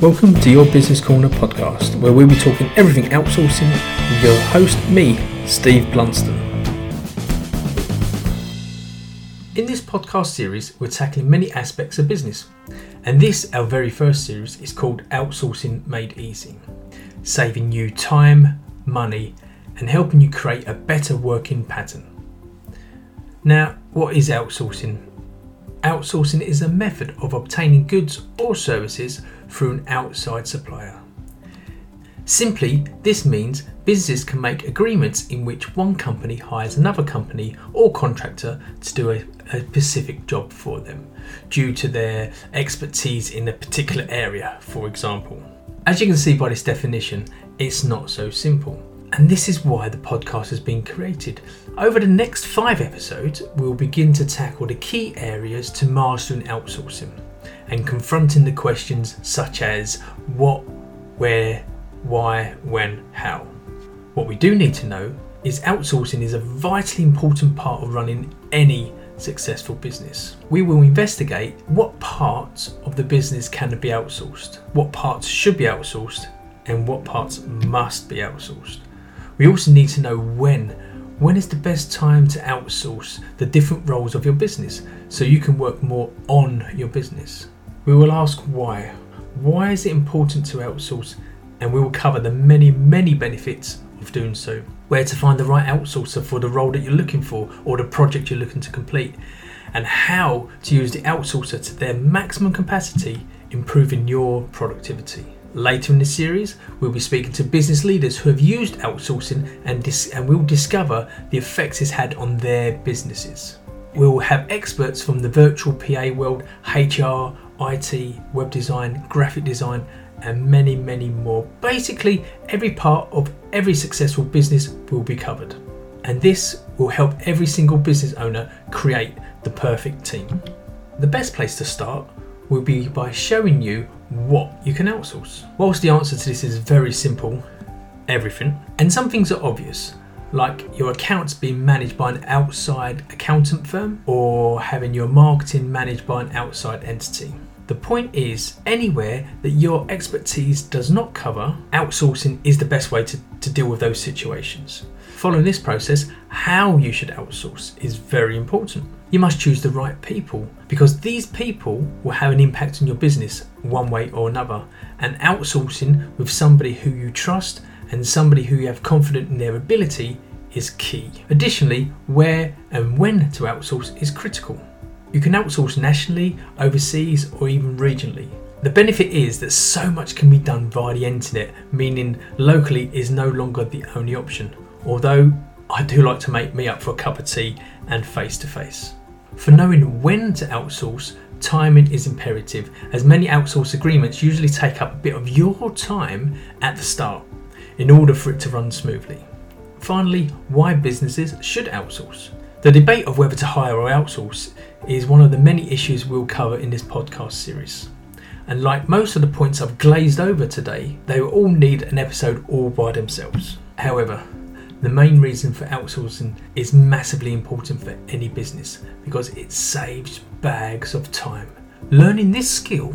Welcome to your Business Corner podcast, where we'll be talking everything outsourcing with your host, me, Steve Blunston. In this podcast series, we're tackling many aspects of business, and this, our very first series, is called Outsourcing Made Easy, saving you time, money, and helping you create a better working pattern. Now, what is outsourcing? Outsourcing is a method of obtaining goods or services through an outside supplier. Simply, this means businesses can make agreements in which one company hires another company or contractor to do a, a, specific job for them due to their expertise in a particular area, for example. As you can see by this definition, it's not so simple. And this is why the podcast has been created. Over the next five episodes, we'll begin to tackle the key areas to mastering outsourcing and confronting the questions such as what, where, why, when, how. What we do need to know is outsourcing is a vitally important part of running any successful business. We will investigate what parts of the business can be outsourced, what parts should be outsourced, and what parts must be outsourced. We also need to know when. When is the best time to outsource the different roles of your business so you can work more on your business? We will ask why. Why is it important to outsource? And we will cover the many, many benefits of doing so. Where to find the right outsourcer for the role that you're looking for or the project you're looking to complete. And how to use the outsourcer to their maximum capacity, improving your productivity. Later in the series, we'll be speaking to business leaders who have used outsourcing and, dis- and we'll discover the effects it's had on their businesses. We will have experts from the virtual PA world, HR, IT, web design, graphic design, and many, many more. Basically, every part of every successful business will be covered. And this will help every single business owner create the perfect team. The best place to start will be by showing you what you can outsource. Whilst the answer to this is very simple, everything, and some things are obvious, like your accounts being managed by an outside accountant firm or having your marketing managed by an outside entity. The point is, anywhere that your expertise does not cover, outsourcing is the best way to, to deal with those situations. Following this process, how you should outsource is very important. You must choose the right people because these people will have an impact on your business one way or another. And outsourcing with somebody who you trust and somebody who you have confidence in their ability is key. Additionally, where and when to outsource is critical. You can outsource nationally, overseas, or even regionally. The benefit is that so much can be done via the internet, meaning locally is no longer the only option. Although I do like to make me up for a cup of tea and face to face. For knowing when to outsource, timing is imperative, as many outsource agreements usually take up a bit of your time at the start in order for it to run smoothly. Finally, why businesses should outsource. The debate of whether to hire or outsource is one of the many issues we'll cover in this podcast series. And like most of the points I've glazed over today, they will all need an episode all by themselves. However, the main reason for outsourcing is massively important for any business because it saves bags of time. Learning this skill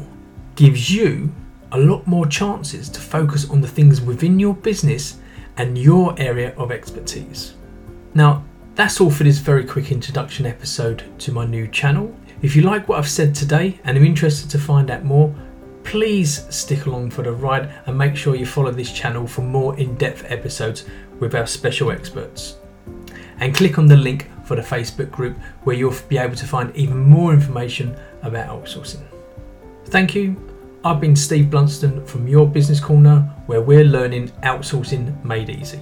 gives you a lot more chances to focus on the things within your business and your area of expertise. Now, that's all for this very quick introduction episode to my new channel. If you like what I've said today and are interested to find out more, please stick along for the ride and make sure you follow this channel for more in depth episodes with our special experts. And click on the link for the Facebook group where you'll be able to find even more information about outsourcing. Thank you. I've been Steve Blunston from Your Business Corner, where we're learning outsourcing made easy.